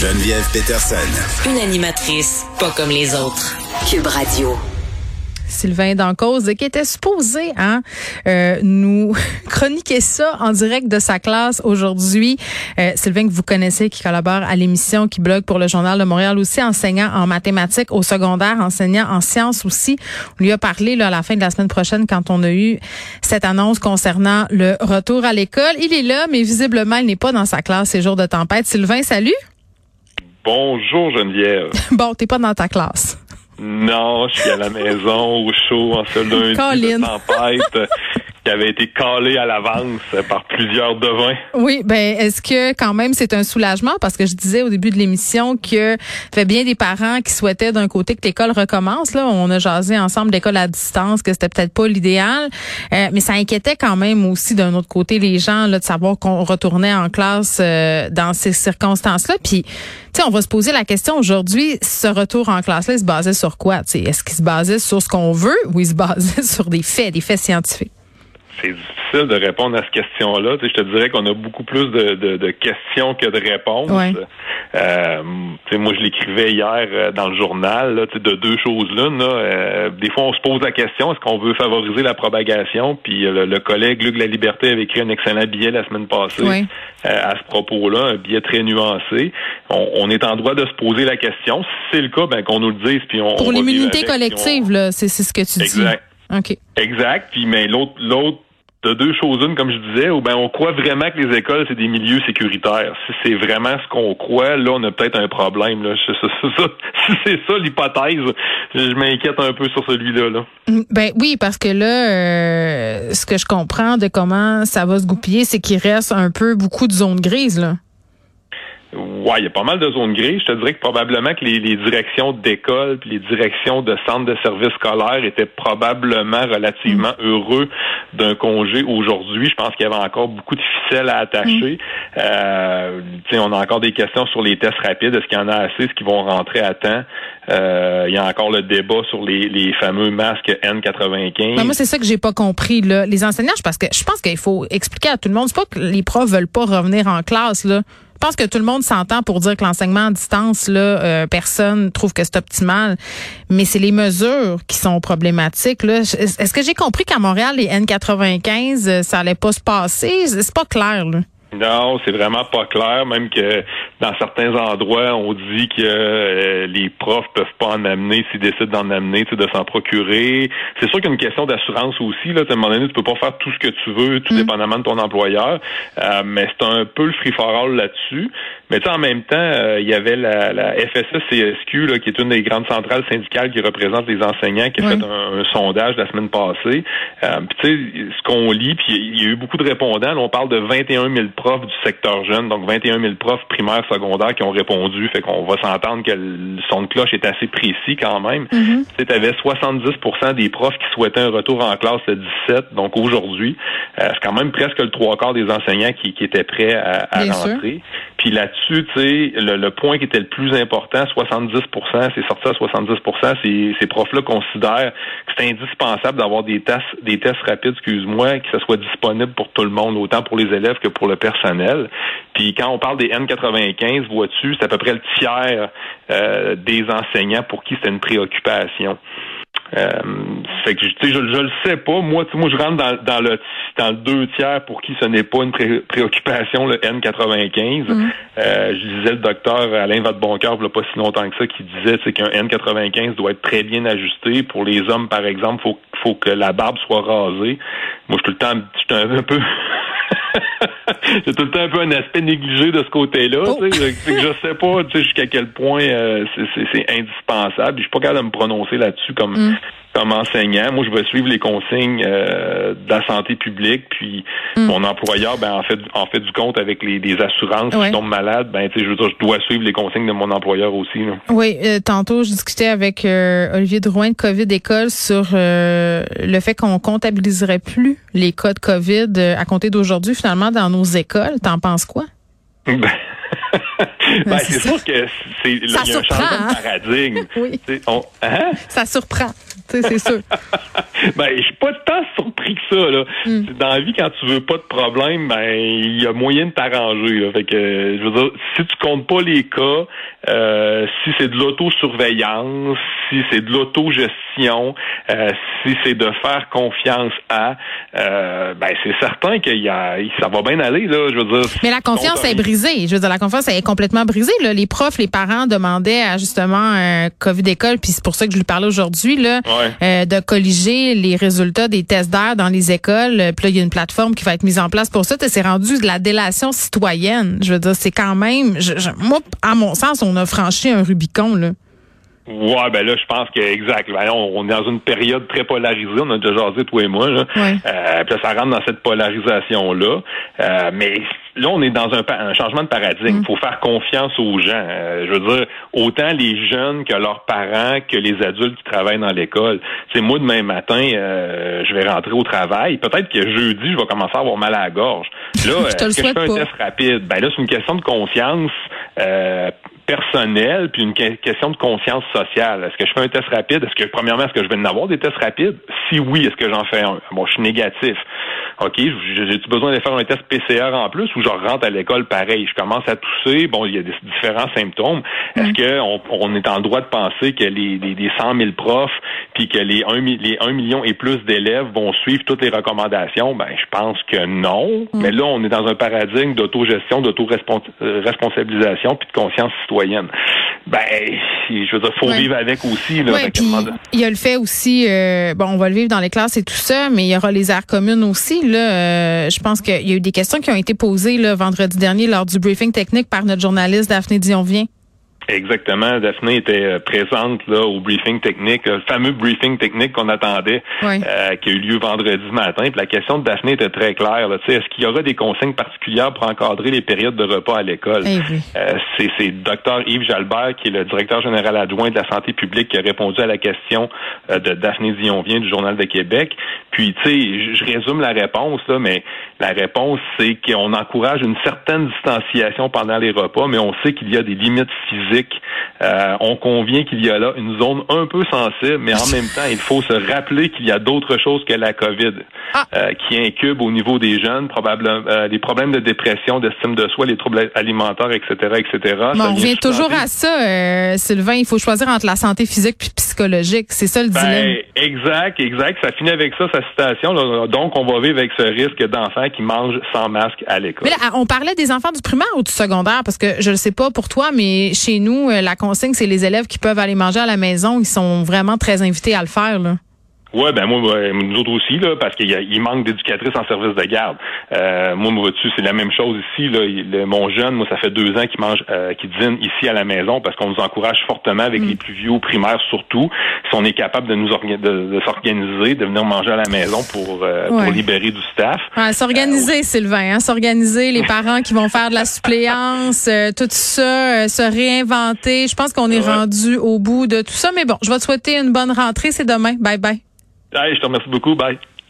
Geneviève Peterson. Une animatrice pas comme les autres. Cube Radio. Sylvain Dancause, qui était supposé hein, euh, nous chroniquer ça en direct de sa classe aujourd'hui. Euh, Sylvain, que vous connaissez, qui collabore à l'émission, qui blogue pour le Journal de Montréal aussi, enseignant en mathématiques au secondaire, enseignant en sciences aussi. On lui a parlé là, à la fin de la semaine prochaine quand on a eu cette annonce concernant le retour à l'école. Il est là, mais visiblement, il n'est pas dans sa classe ces jours de tempête. Sylvain, salut. Bonjour Geneviève. bon, t'es pas dans ta classe. Non, je suis à la maison au chaud en ce lundi de tempête qui avait été calé à l'avance par plusieurs devins. Oui, ben est-ce que quand même c'est un soulagement? Parce que je disais au début de l'émission que fait bien des parents qui souhaitaient d'un côté que l'école recommence là, on a jasé ensemble l'école à distance que c'était peut-être pas l'idéal, euh, mais ça inquiétait quand même aussi d'un autre côté les gens là de savoir qu'on retournait en classe euh, dans ces circonstances-là. Puis tu sais on va se poser la question aujourd'hui ce retour en classe là il se basait sur quoi, est-ce qu'il se basait sur ce qu'on veut ou il se basait sur des faits, des faits scientifiques? C'est difficile de répondre à cette question-là. je te dirais qu'on a beaucoup plus de, questions que de réponses. Euh, moi, je l'écrivais hier euh, dans le journal de deux choses l'une. Euh, des fois, on se pose la question est-ce qu'on veut favoriser la propagation? Puis le, collègue Luc La Liberté avait écrit un excellent billet la semaine passée à ce propos-là, un billet très nuancé. On, est en droit de se poser la question. Si c'est le cas, ben qu'on nous le dise. Puis on pour l'immunité collective, là, c'est ce que tu dis. Exact. OK. Exact. Puis mais l'autre l'autre de deux choses une, comme je disais, ou ben on croit vraiment que les écoles, c'est des milieux sécuritaires. Si c'est vraiment ce qu'on croit, là, on a peut-être un problème. Là. Si c'est ça l'hypothèse, je m'inquiète un peu sur celui-là. Là. Mm, ben oui, parce que là, euh, ce que je comprends de comment ça va se goupiller, c'est qu'il reste un peu beaucoup de zones grises. Là. Ouais, il y a pas mal de zones grises. Je te dirais que probablement que les, directions d'école puis les directions de centres de services scolaires étaient probablement relativement mm. heureux d'un congé aujourd'hui. Je pense qu'il y avait encore beaucoup de ficelles à attacher. Mm. Euh, on a encore des questions sur les tests rapides. Est-ce qu'il y en a assez? Est-ce qu'ils vont rentrer à temps? Euh, il y a encore le débat sur les, les fameux masques N95. moi, c'est ça que j'ai pas compris. Là. Les enseignants, parce que je pense qu'il faut expliquer à tout le monde. C'est pas que les profs veulent pas revenir en classe. Là. Je pense que tout le monde s'entend pour dire que l'enseignement à distance, là, euh, personne trouve que c'est optimal, mais c'est les mesures qui sont problématiques. Là. Est-ce que j'ai compris qu'à Montréal, les N95, euh, ça allait pas se passer? C'est pas clair. Là. Non, c'est vraiment pas clair. Même que dans certains endroits, on dit que euh, les profs peuvent pas en amener s'ils décident d'en amener, de s'en procurer. C'est sûr qu'il y a une question d'assurance aussi. Là, à un moment donné, tu peux pas faire tout ce que tu veux, tout mm. dépendamment de ton employeur. Euh, mais c'est un peu le free for all là-dessus. Mais en même temps, euh, il y avait la, la là, qui est une des grandes centrales syndicales qui représente les enseignants, qui a fait un, sondage la semaine passée. puis tu sais, ce qu'on lit, puis il y a eu beaucoup de répondants. Là, on parle de 21 000 profs du secteur jeune, donc 21 000 profs primaires, secondaires qui ont répondu. Fait qu'on va s'entendre que le son de cloche est assez précis quand même. Mm Tu avais 70 des profs qui souhaitaient un retour en classe le 17, donc aujourd'hui. Euh, c'est quand même presque le trois quarts des enseignants qui, étaient prêts à, à rentrer. Puis tu sais, le, point qui était le plus important, 70 c'est sorti à 70% ces, ces profs-là considèrent que c'est indispensable d'avoir des tests, des tests rapides, excuse-moi, que ce soit disponible pour tout le monde, autant pour les élèves que pour le personnel. Puis quand on parle des N95, vois-tu, c'est à peu près le tiers euh, des enseignants pour qui c'est une préoccupation. Euh, fait que je, je, je le sais pas. Moi, moi, je rentre dans, dans le dans le deux tiers pour qui ce n'est pas une préoccupation, le N95. Mm. Euh, je disais le docteur Alain Vadeboncoeur, il n'y a pas si longtemps que ça, qui disait qu'un N95 doit être très bien ajusté. Pour les hommes, par exemple, faut faut que la barbe soit rasée. Moi, je suis tout le temps, je suis un peu J'ai tout le temps un peu un aspect négligé de ce côté-là. Oh. Je, je sais pas jusqu'à quel point euh, c'est indispensable. Je suis pas capable de me prononcer là-dessus comme mm comme enseignant. Moi, je vais suivre les consignes euh, de la santé publique. Puis mm. mon employeur, ben en fait, en fait du compte avec les, assurances qui tombent malades. Ben, tu sais, je veux dire, je dois suivre les consignes de mon employeur aussi. Oui, euh, tantôt, je discutais avec euh, Olivier Drouin de COVID École sur le fait qu'on comptabiliserait plus les cas de COVID à compter d'aujourd'hui, finalement, dans nos écoles. T'en penses quoi? Ben, ben, c'est sûr que c'est il y a un changement de hein? paradigme. oui. On, hein? Ça surprend, c'est sûr. ben, je suis pas tant surpris que ça. Là. Mm. Dans la vie, quand tu veux pas de problème, ben il y a moyen de t'arranger. Fait que je veux dire, si tu comptes pas les cas, euh, si c'est de l'autosurveillance, si c'est de l'autogestion, euh, si c'est de faire confiance à, euh, ben c'est certain que ça va bien aller là. Je veux dire. Mais la confiance est brisée. Je veux dire, la confiance est complètement brisée. Là. Les profs, les parents demandaient à justement un Covid école, puis c'est pour ça que je lui parlais aujourd'hui là, euh, de colliger les résultats des tests d'air dans les écoles. Puis là, il y a une plateforme qui va être mise en place pour ça. C'est rendu de la délation citoyenne. Je veux dire, c'est quand même, moi, à mon sens, on a franchi un Rubicon là. Ouais, ben là, je pense que exact. Ben, on, est dans une période très polarisée. On a déjà jasé, toi et moi. Là. Euh, puis ça rentre dans cette polarisation-là. Euh, mais là, on est dans un, changement de paradigme. Il mm. faut faire confiance aux gens. Euh, je veux dire, autant les jeunes que leurs parents, que les adultes qui travaillent dans l'école. C'est moi demain matin, je vais rentrer au travail. Peut-être que jeudi, je vais commencer à avoir mal à la gorge. Là, est-ce que je fais un test rapide? Ben là, c'est une question de confiance personnel puis une question de conscience sociale. Est-ce que je fais un test rapide? Est-ce que, premièrement, est-ce que je vais en avoir des tests rapides? Si oui, est-ce que j'en fais un? Bon, je suis négatif. OK, j'ai-tu besoin de faire un test PCR en plus ou je rentre à l'école pareil? Je commence à tousser. Bon, il y a des différents symptômes. Est-ce mm. qu'on on est en droit de penser que les, les, les 100 000 profs puis que les 1, les 1 million et plus d'élèves vont suivre toutes les recommandations? Ben, je pense que non. Mm. Mais là, on est dans un paradigme d'autogestion, d'auto-responsabilisation puis de conscience citoyenne. Ben, je veux dire, faut vivre avec aussi. Là, il y a le fait aussi, euh, bon, on va le vivre dans les classes et tout ça, mais il y aura les aires communes aussi. Là, euh, je pense qu'il y a eu des questions qui ont été posées le vendredi dernier lors du briefing technique par notre journaliste Daphné Dionvien. Exactement. Daphné était euh, présente là au briefing technique, le fameux briefing technique qu'on attendait, euh, qui a eu lieu vendredi matin. Puis la question de Daphné était très claire. Est-ce qu'il y aura des consignes particulières pour encadrer les périodes de repas à l'école? Eh euh, c'est, c'est Dr Yves Jalbert, qui est le directeur général adjoint de la santé publique, qui a répondu à la question de Daphné Dionvien du Journal de Québec. Puis, tu sais, je résume la réponse, là, mais la réponse, c'est qu'on encourage une certaine distanciation pendant les repas, mais on sait qu'il y a des limites physiques euh, on convient qu'il y a là une zone un peu sensible, mais en même temps, il faut se rappeler qu'il y a d'autres choses que la COVID ah. euh, qui incube au niveau des jeunes, probablement euh, des problèmes de dépression, d'estime de soi, les troubles alimentaires, etc., etc. on revient toujours à ça, Sylvain. Il faut choisir entre la santé physique puis psychologique. C'est ça le ben, dilemme. Exact, exact. Ça finit avec ça, sa citation. Donc, on va vivre avec ce risque d'enfants qui mangent sans masque à l'école. Mais là, on parlait des enfants du primaire ou du secondaire, parce que je ne sais pas pour toi, mais chez nous, nous, euh, la consigne, c'est les élèves qui peuvent aller manger à la maison. Ils sont vraiment très invités à le faire. Là. Oui, ben moi, nous autres aussi, là, parce qu'il il manque d'éducatrices en service de garde. Euh, moi, moi, tu c'est la même chose ici. Là, mon jeune, moi, ça fait deux ans qu'il mange, euh, qu'il dîne ici à la maison parce qu'on nous encourage fortement avec mm. les plus vieux primaires surtout. Si on est capable de nous de, s'organiser, de venir manger à la maison pour, euh, pour libérer du staff. s'organiser, Sylvain, hein, s'organiser, les parents qui vont faire de la suppléance, tout ça, se réinventer. Je pense qu'on est rendu au bout de tout ça. Mais bon, je vais te souhaiter une bonne rentrée. C'est demain. Bye bye. Je te remercie beaucoup. Bye.